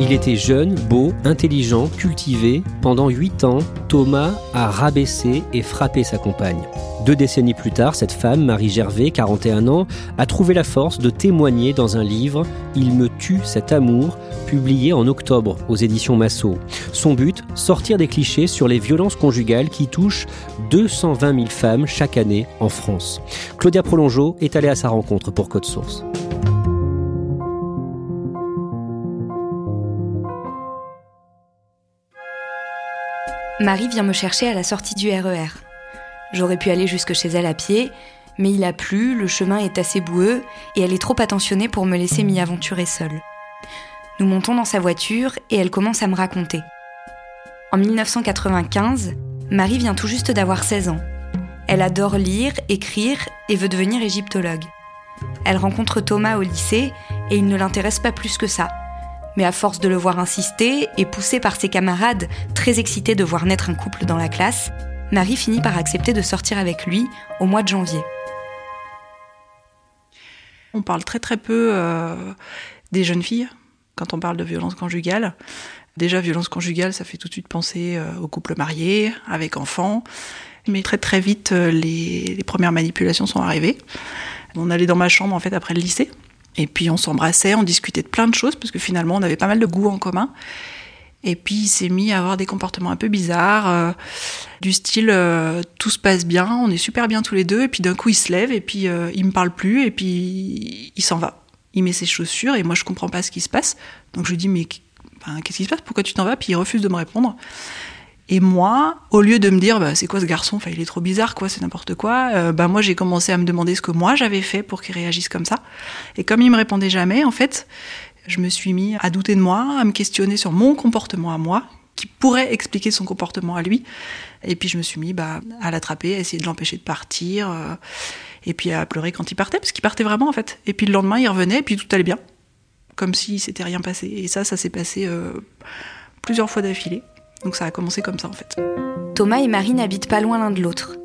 Il était jeune, beau, intelligent, cultivé. Pendant huit ans, Thomas a rabaissé et frappé sa compagne. Deux décennies plus tard, cette femme, Marie Gervais, 41 ans, a trouvé la force de témoigner dans un livre Il me tue cet amour, publié en octobre aux éditions Massot. Son but, sortir des clichés sur les violences conjugales qui touchent 220 000 femmes chaque année en France. Claudia Prolongeau est allée à sa rencontre pour Code Source. Marie vient me chercher à la sortie du RER. J'aurais pu aller jusque chez elle à pied, mais il a plu, le chemin est assez boueux et elle est trop attentionnée pour me laisser m'y aventurer seule. Nous montons dans sa voiture et elle commence à me raconter. En 1995, Marie vient tout juste d'avoir 16 ans. Elle adore lire, écrire et veut devenir égyptologue. Elle rencontre Thomas au lycée et il ne l'intéresse pas plus que ça. Mais à force de le voir insister et poussé par ses camarades, très excités de voir naître un couple dans la classe, Marie finit par accepter de sortir avec lui au mois de janvier. On parle très très peu euh, des jeunes filles quand on parle de violence conjugale. Déjà, violence conjugale, ça fait tout de suite penser euh, aux couples mariés, avec enfants. Mais très très vite, euh, les, les premières manipulations sont arrivées. On allait dans ma chambre en fait après le lycée. Et puis on s'embrassait, on discutait de plein de choses, parce que finalement on avait pas mal de goûts en commun. Et puis il s'est mis à avoir des comportements un peu bizarres, euh, du style euh, tout se passe bien, on est super bien tous les deux, et puis d'un coup il se lève, et puis euh, il me parle plus, et puis il s'en va. Il met ses chaussures, et moi je comprends pas ce qui se passe. Donc je lui dis mais qu'est-ce qui se passe? Pourquoi tu t'en vas? Puis il refuse de me répondre. Et moi, au lieu de me dire, bah, c'est quoi ce garçon? Enfin, il est trop bizarre, quoi, c'est n'importe quoi. Euh, bah, moi, j'ai commencé à me demander ce que moi j'avais fait pour qu'il réagisse comme ça. Et comme il me répondait jamais, en fait, je me suis mis à douter de moi, à me questionner sur mon comportement à moi, qui pourrait expliquer son comportement à lui. Et puis je me suis mis bah, à l'attraper, à essayer de l'empêcher de partir, euh, et puis à pleurer quand il partait, parce qu'il partait vraiment en fait. Et puis le lendemain, il revenait, et puis tout allait bien, comme si s'était rien passé. Et ça, ça s'est passé euh, plusieurs fois d'affilée. Donc ça a commencé comme ça en fait. Thomas et Marie n'habitent pas loin l'un de l'autre.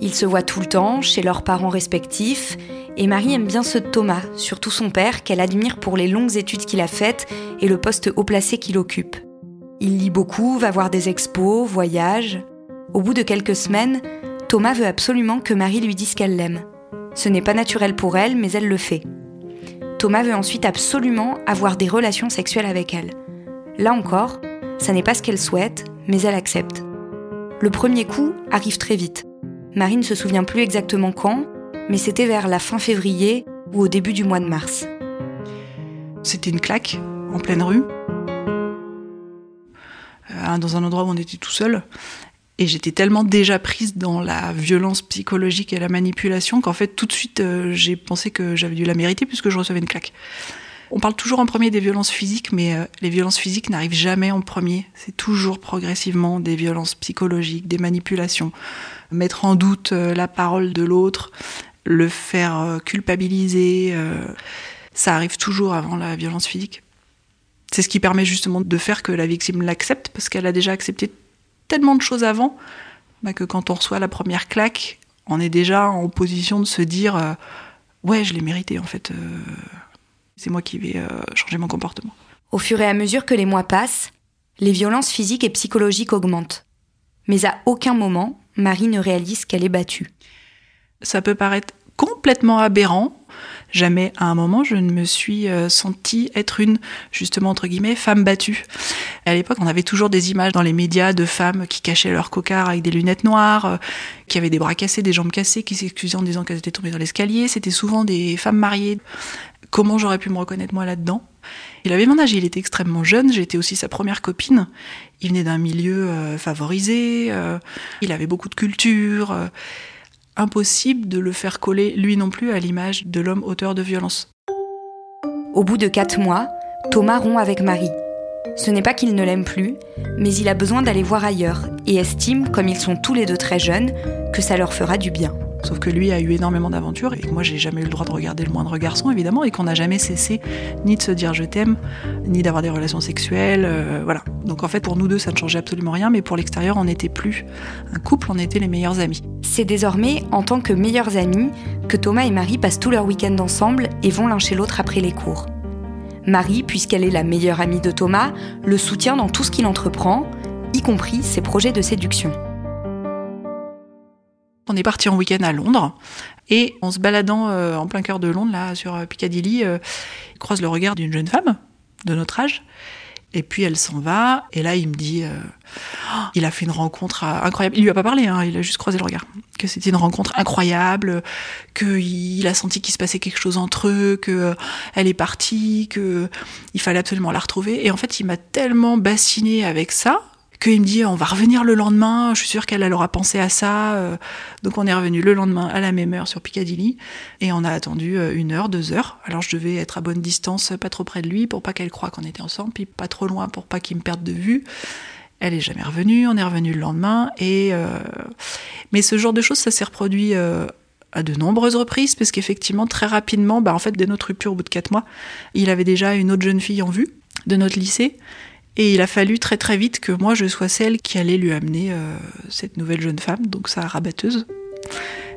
Ils se voient tout le temps, chez leurs parents respectifs, et Marie aime bien ceux de Thomas, surtout son père, qu'elle admire pour les longues études qu'il a faites et le poste haut placé qu'il occupe. Il lit beaucoup, va voir des expos, voyage. Au bout de quelques semaines, Thomas veut absolument que Marie lui dise qu'elle l'aime. Ce n'est pas naturel pour elle, mais elle le fait. Thomas veut ensuite absolument avoir des relations sexuelles avec elle. Là encore, ça n'est pas ce qu'elle souhaite, mais elle accepte. Le premier coup arrive très vite. Marie ne se souvient plus exactement quand, mais c'était vers la fin février ou au début du mois de mars. C'était une claque en pleine rue, euh, dans un endroit où on était tout seul. Et j'étais tellement déjà prise dans la violence psychologique et la manipulation qu'en fait tout de suite euh, j'ai pensé que j'avais dû la mériter puisque je recevais une claque. On parle toujours en premier des violences physiques, mais euh, les violences physiques n'arrivent jamais en premier. C'est toujours progressivement des violences psychologiques, des manipulations. Mettre en doute euh, la parole de l'autre, le faire euh, culpabiliser, ça arrive toujours avant la violence physique. C'est ce qui permet justement de faire que la victime l'accepte, parce qu'elle a déjà accepté tellement de choses avant, bah, que quand on reçoit la première claque, on est déjà en position de se dire ouais, je l'ai mérité en fait c'est moi qui vais euh, changer mon comportement. Au fur et à mesure que les mois passent, les violences physiques et psychologiques augmentent. Mais à aucun moment, Marie ne réalise qu'elle est battue. Ça peut paraître complètement aberrant. Jamais à un moment je ne me suis euh, sentie être une, justement, entre guillemets, femme battue. À l'époque, on avait toujours des images dans les médias de femmes qui cachaient leur cocard avec des lunettes noires, euh, qui avaient des bras cassés, des jambes cassées, qui s'excusaient en disant qu'elles étaient tombées dans l'escalier. C'était souvent des femmes mariées. Comment j'aurais pu me reconnaître moi là-dedans Il avait mon âge, il était extrêmement jeune, j'étais aussi sa première copine. Il venait d'un milieu euh, favorisé, il avait beaucoup de culture impossible de le faire coller lui non plus à l'image de l'homme auteur de violence. Au bout de quatre mois, Thomas rompt avec Marie. Ce n'est pas qu'il ne l'aime plus, mais il a besoin d'aller voir ailleurs et estime, comme ils sont tous les deux très jeunes, que ça leur fera du bien. Sauf que lui a eu énormément d'aventures et que moi j'ai jamais eu le droit de regarder le moindre garçon évidemment et qu'on n'a jamais cessé ni de se dire je t'aime, ni d'avoir des relations sexuelles, euh, voilà. Donc en fait pour nous deux ça ne changeait absolument rien, mais pour l'extérieur on n'était plus un couple, on était les meilleurs amis. C'est désormais en tant que meilleurs amis que Thomas et Marie passent tout leur week-end ensemble et vont l'un chez l'autre après les cours. Marie, puisqu'elle est la meilleure amie de Thomas, le soutient dans tout ce qu'il entreprend, y compris ses projets de séduction. On est parti en week-end à Londres et en se baladant euh, en plein cœur de Londres, là, sur euh, Piccadilly, euh, il croise le regard d'une jeune femme de notre âge. Et puis elle s'en va, et là il me dit, oh, il a fait une rencontre incroyable. Il lui a pas parlé, hein, il a juste croisé le regard. Que c'était une rencontre incroyable, qu'il a senti qu'il se passait quelque chose entre eux, que elle est partie, que il fallait absolument la retrouver. Et en fait, il m'a tellement bassiné avec ça qu'il me dit on va revenir le lendemain, je suis sûre qu'elle aura pensé à ça. Euh. Donc on est revenu le lendemain à la même heure sur Piccadilly et on a attendu euh, une heure, deux heures. Alors je devais être à bonne distance, pas trop près de lui pour pas qu'elle croie qu'on était ensemble, puis pas trop loin pour pas qu'il me perde de vue. Elle est jamais revenue, on est revenu le lendemain et euh, mais ce genre de choses ça s'est reproduit à de nombreuses reprises, parce qu'effectivement, très rapidement, bah, en fait, dès notre rupture au bout de quatre mois, il avait déjà une autre jeune fille en vue de notre lycée. Et il a fallu très très vite que moi je sois celle qui allait lui amener euh, cette nouvelle jeune femme, donc sa rabatteuse.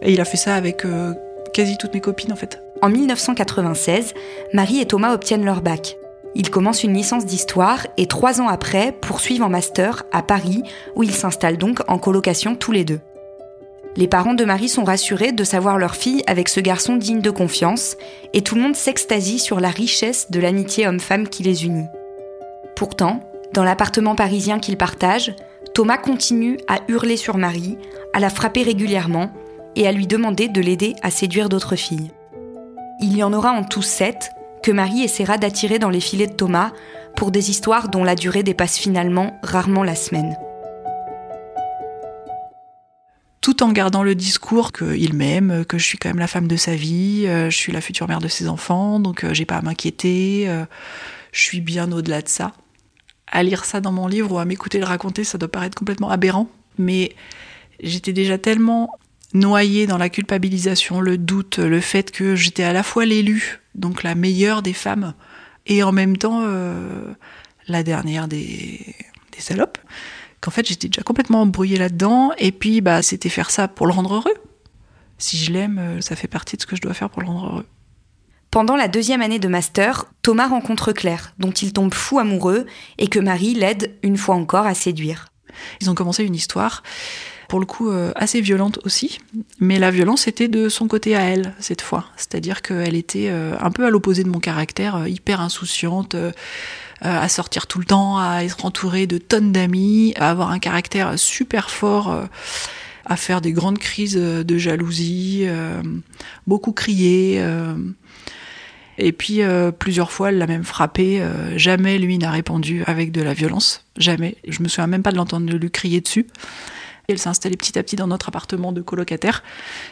Et il a fait ça avec euh, quasi toutes mes copines en fait. En 1996, Marie et Thomas obtiennent leur bac. Ils commencent une licence d'histoire et trois ans après poursuivent en master à Paris où ils s'installent donc en colocation tous les deux. Les parents de Marie sont rassurés de savoir leur fille avec ce garçon digne de confiance et tout le monde s'extasie sur la richesse de l'amitié homme-femme qui les unit. Pourtant, dans l'appartement parisien qu'ils partagent, Thomas continue à hurler sur Marie, à la frapper régulièrement et à lui demander de l'aider à séduire d'autres filles. Il y en aura en tout sept que Marie essaiera d'attirer dans les filets de Thomas pour des histoires dont la durée dépasse finalement rarement la semaine. Tout en gardant le discours qu'il m'aime, que je suis quand même la femme de sa vie, euh, je suis la future mère de ses enfants, donc euh, j'ai pas à m'inquiéter, euh, je suis bien au-delà de ça à lire ça dans mon livre ou à m'écouter le raconter, ça doit paraître complètement aberrant. Mais j'étais déjà tellement noyée dans la culpabilisation, le doute, le fait que j'étais à la fois l'élue, donc la meilleure des femmes, et en même temps euh, la dernière des, des salopes, qu'en fait j'étais déjà complètement embrouillée là-dedans. Et puis bah c'était faire ça pour le rendre heureux. Si je l'aime, euh, ça fait partie de ce que je dois faire pour le rendre heureux. Pendant la deuxième année de master, Thomas rencontre Claire, dont il tombe fou amoureux et que Marie l'aide une fois encore à séduire. Ils ont commencé une histoire, pour le coup euh, assez violente aussi, mais la violence était de son côté à elle cette fois. C'est-à-dire qu'elle était euh, un peu à l'opposé de mon caractère, euh, hyper insouciante. à sortir tout le temps, à être entourée de tonnes d'amis, à avoir un caractère super fort à faire des grandes crises de jalousie, beaucoup crier. Et puis euh, plusieurs fois, elle l'a même frappé. Euh, jamais lui n'a répondu avec de la violence. Jamais. Je me souviens même pas de l'entendre lui crier dessus. Elle s'est installée petit à petit dans notre appartement de colocataire.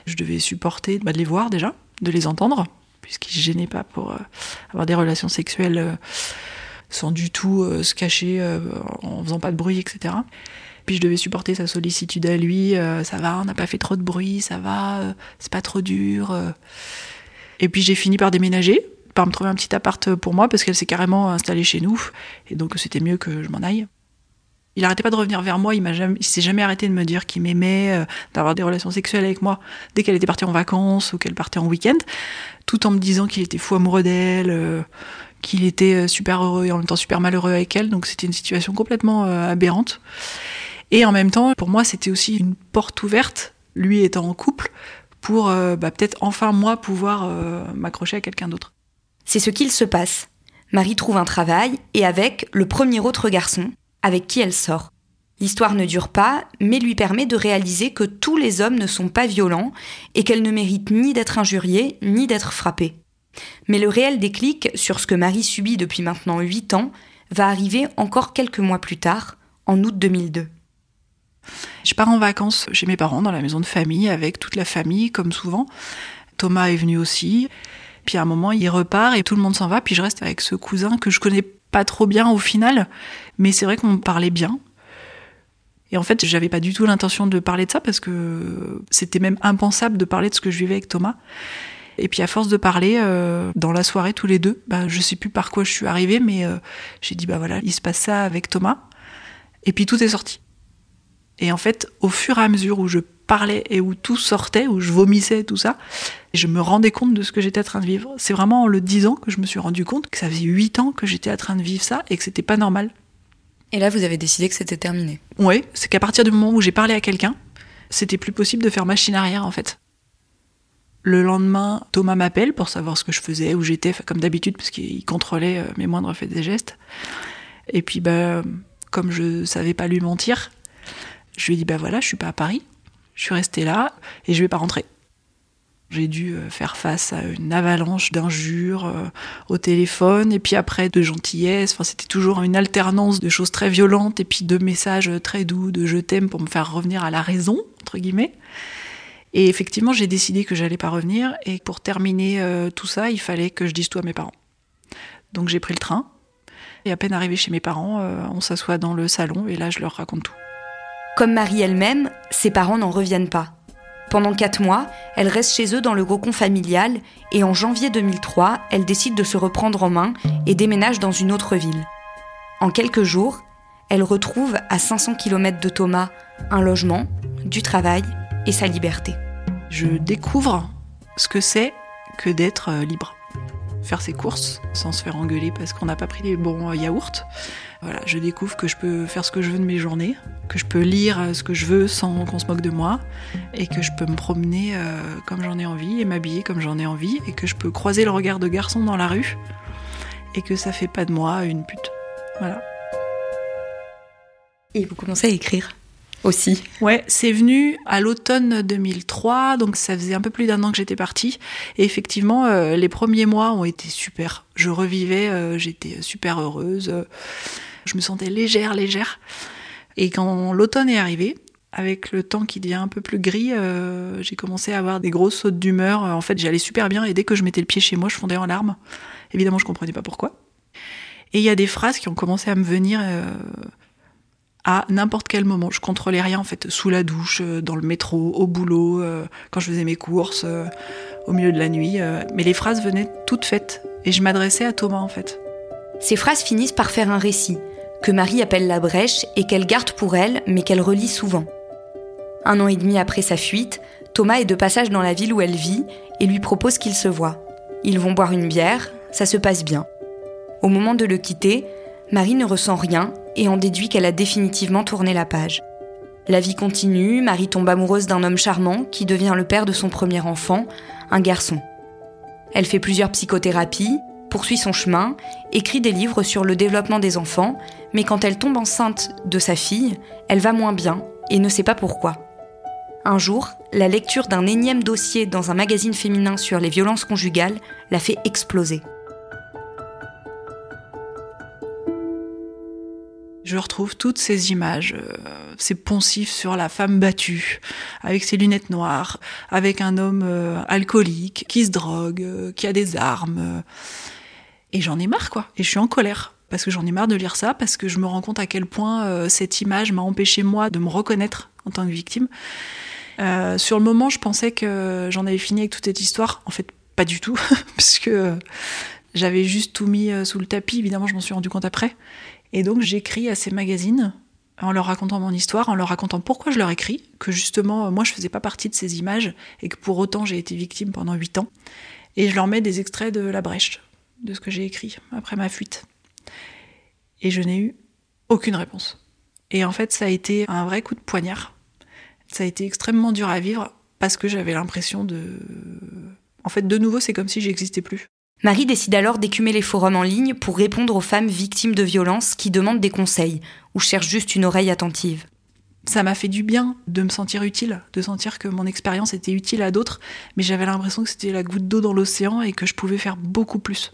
Je devais supporter bah, de les voir déjà, de les entendre, puisqu'ils ne gênaient pas pour euh, avoir des relations sexuelles sans du tout se cacher, en faisant pas de bruit, etc. Puis je devais supporter sa sollicitude à lui. ça va, on n'a pas fait trop de bruit, ça va, c'est pas trop dur. Et puis j'ai fini par déménager par me trouver un petit appart pour moi parce qu'elle s'est carrément installée chez nous et donc c'était mieux que je m'en aille. Il arrêtait pas de revenir vers moi, il m'a jamais, s'est jamais arrêté de me dire qu'il m'aimait, euh, d'avoir des relations sexuelles avec moi dès qu'elle était partie en vacances ou qu'elle partait en week-end, tout en me disant qu'il était fou amoureux d'elle, euh, qu'il était euh, super heureux et en même temps super malheureux avec elle, donc c'était une situation complètement aberrante. Et en même temps, pour moi, c'était aussi une porte ouverte, lui étant en couple, pour euh, bah, peut-être enfin moi pouvoir euh, m'accrocher à quelqu'un d'autre. C'est ce qu'il se passe. Marie trouve un travail et avec le premier autre garçon avec qui elle sort. L'histoire ne dure pas, mais lui permet de réaliser que tous les hommes ne sont pas violents et qu'elle ne mérite ni d'être injuriée ni d'être frappée. Mais le réel déclic sur ce que Marie subit depuis maintenant 8 ans va arriver encore quelques mois plus tard, en août 2002. Je pars en vacances chez mes parents dans la maison de famille avec toute la famille comme souvent. Thomas est venu aussi. Puis à un moment, il repart et tout le monde s'en va. Puis je reste avec ce cousin que je connais pas trop bien au final, mais c'est vrai qu'on parlait bien. Et en fait, j'avais pas du tout l'intention de parler de ça parce que c'était même impensable de parler de ce que je vivais avec Thomas. Et puis à force de parler euh, dans la soirée tous les deux, bah, je sais plus par quoi je suis arrivée, mais euh, j'ai dit bah voilà, il se passe ça avec Thomas. Et puis tout est sorti. Et en fait, au fur et à mesure où je parlais et où tout sortait, où je vomissais tout ça, je me rendais compte de ce que j'étais en train de vivre. C'est vraiment en le disant que je me suis rendu compte que ça faisait huit ans que j'étais en train de vivre ça et que c'était pas normal. Et là, vous avez décidé que c'était terminé. Oui, c'est qu'à partir du moment où j'ai parlé à quelqu'un, c'était plus possible de faire machine arrière en fait. Le lendemain, Thomas m'appelle pour savoir ce que je faisais, où j'étais, comme d'habitude, parce qu'il contrôlait euh, mes moindres faits et gestes. Et puis, bah, comme je savais pas lui mentir, je lui ai dit, bah voilà, je suis pas à Paris, je suis restée là et je vais pas rentrer. J'ai dû euh, faire face à une avalanche d'injures euh, au téléphone et puis après de gentillesse. Enfin, c'était toujours une alternance de choses très violentes et puis de messages très doux, de je t'aime pour me faire revenir à la raison, entre guillemets. Et effectivement, j'ai décidé que j'allais pas revenir. Et pour terminer euh, tout ça, il fallait que je dise tout à mes parents. Donc j'ai pris le train. Et à peine arrivé chez mes parents, on s'assoit dans le salon et là, je leur raconte tout. Comme Marie elle-même, ses parents n'en reviennent pas. Pendant quatre mois, elle reste chez eux dans le cocon familial et en janvier 2003, elle décide de se reprendre en main et déménage dans une autre ville. En quelques jours, elle retrouve à 500 km de Thomas un logement, du travail et sa liberté. Je découvre ce que c'est que d'être euh, libre. Faire ses courses sans se faire engueuler parce qu'on n'a pas pris les bons euh, yaourts. Voilà, je découvre que je peux faire ce que je veux de mes journées, que je peux lire euh, ce que je veux sans qu'on se moque de moi, et que je peux me promener comme j'en ai envie et m'habiller comme j'en ai envie, et que je peux croiser le regard de garçon dans la rue, et que ça fait pas de moi une pute. Voilà. Et vous commencez à écrire aussi. Ouais, c'est venu à l'automne 2003, donc ça faisait un peu plus d'un an que j'étais partie. Et effectivement, euh, les premiers mois ont été super. Je revivais, euh, j'étais super heureuse. je me sentais légère, légère. Et quand l'automne est arrivé, avec le temps qui devient un peu plus gris, euh, j'ai commencé à avoir des grosses sautes d'humeur. En fait, j'allais super bien et dès que je mettais le pied chez moi, je fondais en larmes. Évidemment, je comprenais pas pourquoi. Et il y a des phrases qui ont commencé à me venir à n'importe quel moment. Je contrôlais rien en fait, sous la douche, euh, dans le métro, au boulot, euh, quand je faisais mes courses, euh, au milieu de la nuit. mais les phrases venaient toutes faites et je m'adressais à Thomas en fait. Ces phrases finissent par faire un récit que Marie appelle la brèche et qu'elle garde pour elle, mais qu'elle relit souvent. Un an et demi après sa fuite, Thomas est de passage dans la ville où elle vit et lui propose qu'ils se voient. Ils vont boire une bière, ça se passe bien. Au moment de le quitter, Marie ne ressent rien et en déduit qu'elle a définitivement tourné la page. La vie continue, Marie tombe amoureuse d'un homme charmant qui devient le père de son premier enfant, un garçon. Elle fait plusieurs psychothérapies, poursuit son chemin, écrit des livres sur le développement des enfants, mais quand elle tombe enceinte de sa fille, elle va moins bien et ne sait pas pourquoi. Un jour, la lecture d'un énième dossier dans un magazine féminin sur les violences conjugales la fait exploser. Je retrouve toutes ces images, euh, ces poncifs sur la femme battue, avec ses lunettes noires, avec un homme euh, alcoolique, qui se drogue, euh, qui a des armes. et j'en ai marre, quoi. Et je suis en colère. Parce que j'en ai marre de lire ça, parce que je me rends compte à quel point cette image m'a empêché, moi, de me reconnaître en tant que victime. sur le moment, je pensais que j'en avais fini avec toute cette histoire. En fait, pas du tout, parce que j'avais juste tout mis sous le tapis. Évidemment, je m'en suis rendu compte après. Et donc j'écris à ces magazines en leur racontant mon histoire, en leur racontant pourquoi je leur écris, que justement moi je faisais pas partie de ces images et que pour autant j'ai été victime pendant huit ans. Et je leur mets des extraits de La Brèche, de ce que j'ai écrit après ma fuite. Et je n'ai eu aucune réponse. Et en fait ça a été un vrai coup de poignard. Ça a été extrêmement dur à vivre parce que j'avais l'impression de... En fait, de nouveau, c'est comme si j'existais plus. Marie décide alors d'écumer les forums en ligne pour répondre aux femmes victimes de violences qui demandent des conseils ou cherchent juste une oreille attentive. Ça m'a fait du bien de me sentir utile, de sentir que mon expérience était utile à d'autres, mais j'avais l'impression que c'était la goutte d'eau dans l'océan et que je pouvais faire beaucoup plus.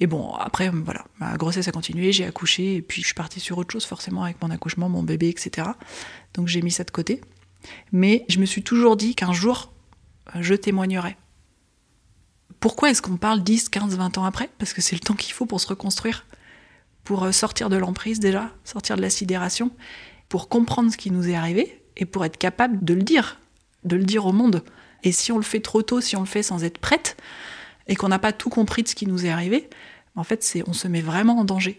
Et bon, après, voilà, ma grossesse a continué, j'ai accouché, et puis je suis partie sur autre chose, forcément, avec mon accouchement, mon bébé, etc. Donc j'ai mis ça de côté. Mais je me suis toujours dit qu'un jour, je témoignerai. Pourquoi est-ce qu'on parle 10, 15, 20 ans après? Parce que c'est le temps qu'il faut pour se reconstruire, pour euh, sortir de l'emprise déjà, sortir de la sidération, pour comprendre ce qui nous est arrivé et pour être capable de le dire, de le dire au monde. Et si on le fait trop tôt, si on le fait sans être prête, et qu'on n'a pas tout compris de ce qui nous est arrivé, en fait, c'est, on se met vraiment en danger.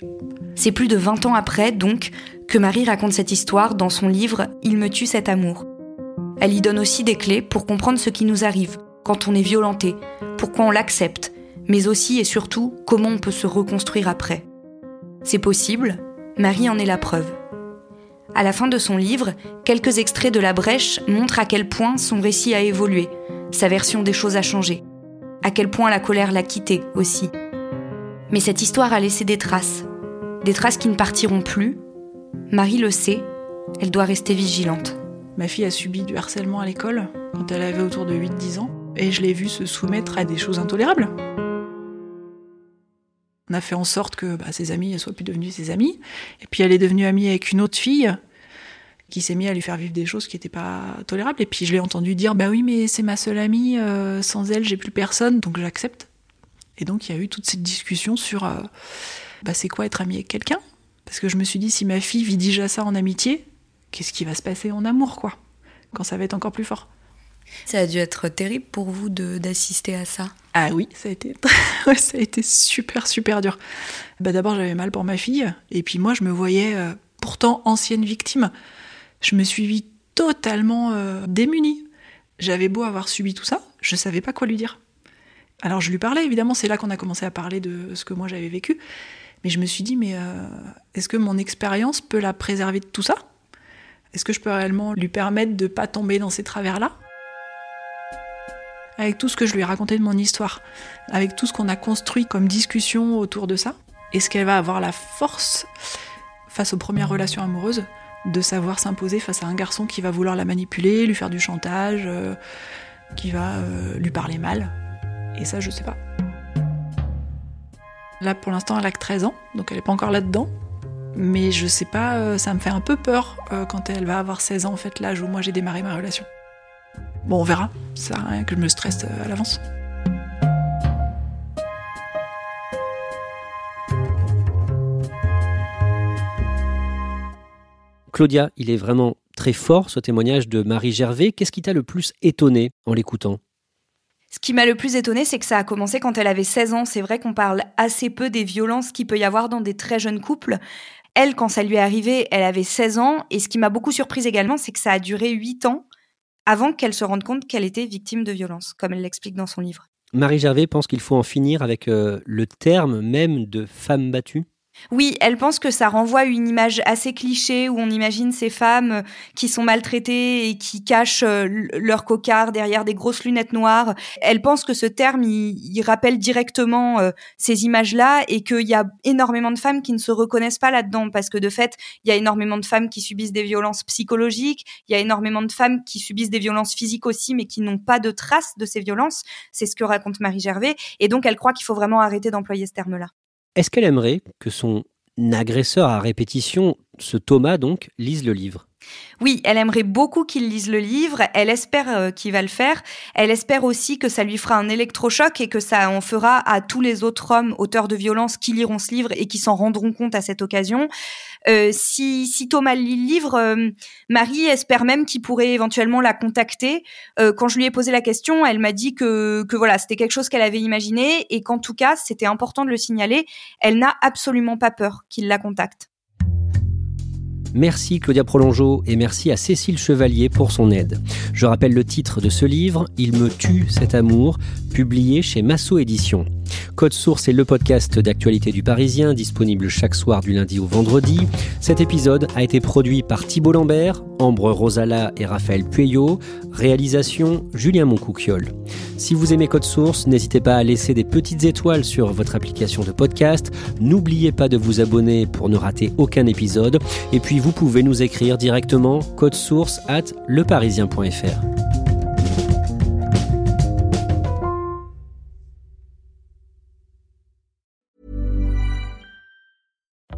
C'est plus de 20 ans après, donc, que Marie raconte cette histoire dans son livre Il me tue cet amour. Elle y donne aussi des clés pour comprendre ce qui nous arrive quand on est violenté, pourquoi on l'accepte, mais aussi et surtout comment on peut se reconstruire après. C'est possible, Marie en est la preuve. À la fin de son livre, quelques extraits de La Brèche montrent à quel point son récit a évolué, sa version des choses a changé, à quel point la colère l'a quitté aussi. Mais cette histoire a laissé des traces, des traces qui ne partiront plus. Marie le sait, elle doit rester vigilante. Ma fille a subi du harcèlement à l'école quand elle avait autour de 8-10 ans, et je l'ai vue se soumettre à des choses intolérables. On a fait en sorte que bah, ses amis ne soient plus devenus ses amis, et puis elle est devenue amie avec une autre fille qui s'est mise à lui faire vivre des choses qui n'étaient pas tolérables. Et puis je l'ai entendu dire Bah oui, mais c'est ma seule amie, euh, sans elle, j'ai plus personne, donc j'accepte. Et donc il y a eu toute cette discussion sur euh, bah, c'est quoi être ami avec quelqu'un? Parce que je me suis dit Si ma fille vit déjà ça en amitié, qu'est-ce qui va se passer en amour, quoi? Quand ça va être encore plus fort. Ça a dû être terrible pour vous d'assister à ça. Ah oui, ça a été, ça a été super, super dur. Bah D'abord, j'avais mal pour ma fille, et puis moi, je me voyais euh, pourtant ancienne victime je me suis vue totalement euh, démunie. J'avais beau avoir subi tout ça, je savais pas quoi lui dire. Alors je lui parlais, évidemment, c'est là qu'on a commencé à parler de ce que moi j'avais vécu. Mais je me suis dit, mais euh, est-ce que mon expérience peut la préserver de tout ça? Est-ce que je peux réellement lui permettre de pas tomber dans ces travers-là? Avec tout ce que je lui ai raconté de mon histoire, avec tout ce qu'on a construit comme discussion autour de ça, est-ce qu'elle va avoir la force face aux premières relations amoureuses de savoir s'imposer face à un garçon qui va vouloir la manipuler, lui faire du chantage, euh, qui va euh, lui parler mal? Et ça, je sais pas. Là, pour l'instant, elle a que 13 ans, donc elle est pas encore là-dedans. Mais je sais pas, euh, ça me fait un peu peur quand elle va avoir 16 ans, en fait, l'âge où moi j'ai démarré ma relation. Bon, on verra. Ça sert à rien que je me stresse à l'avance. Claudia, il est vraiment très fort ce témoignage de Marie Gervais. Qu'est-ce qui t'a le plus étonné en l'écoutant? Ce qui m'a le plus étonné, c'est que ça a commencé quand elle avait 16 ans. C'est vrai qu'on parle assez peu des violences qu'il peut y avoir dans des très jeunes couples. Elle, quand ça lui est arrivé, elle avait 16 ans. Et ce qui m'a beaucoup surprise également, c'est que ça a duré 8 ans avant qu'elle se rende compte qu'elle était victime de violence, comme elle l'explique dans son livre. Marie Gervais pense qu'il faut en finir avec euh, le terme même de femme battue oui, elle pense que ça renvoie une image assez cliché où on imagine ces femmes euh, qui sont maltraitées et qui cachent euh, leur cocard derrière des grosses lunettes noires. Elle pense que ce terme, il, rappelle directement euh, ces images-là et qu'il y a énormément de femmes qui ne se reconnaissent pas là-dedans parce que de fait, il y a énormément de femmes qui subissent des violences psychologiques, il y a énormément de femmes qui subissent des violences physiques aussi mais qui n'ont pas de traces de ces violences. C'est ce que raconte Marie Gervais et donc elle croit qu'il faut vraiment arrêter d'employer ce terme-là. Est-ce qu'elle aimerait que son agresseur à répétition, ce Thomas donc, lise le livre? Oui, elle aimerait beaucoup qu'il lise le livre, elle espère euh, qu'il va le faire, elle espère aussi que ça lui fera un électrochoc et que ça en fera à tous les autres hommes auteurs de violence qui liront ce livre et qui s'en rendront compte à cette occasion. Euh, si, si, Thomas lit le livre, euh, Marie espère même qu'il pourrait éventuellement la contacter. quand je lui ai posé la question, elle m'a dit que, que voilà, c'était quelque chose qu'elle avait imaginé et qu'en tout cas, c'était important de le signaler. Elle n'a absolument pas peur qu'il la contacte. Merci Claudia Prolongeau et merci à Cécile Chevalier pour son aide. Je rappelle le titre de ce livre, Il me tue cet amour, publié chez Massot Éditions. Code Source est le podcast d'actualité du Parisien, disponible chaque soir du lundi au vendredi. Cet épisode a été produit par Thibault Lambert, Ambre Rosala et Raphaël Pueyo. Réalisation Julien Moncouquiol. Si vous aimez Code Source, n'hésitez pas à laisser des petites étoiles sur votre application de podcast. N'oubliez pas de vous abonner pour ne rater aucun épisode. Et puis vous pouvez nous écrire directement code source at leparisien.fr.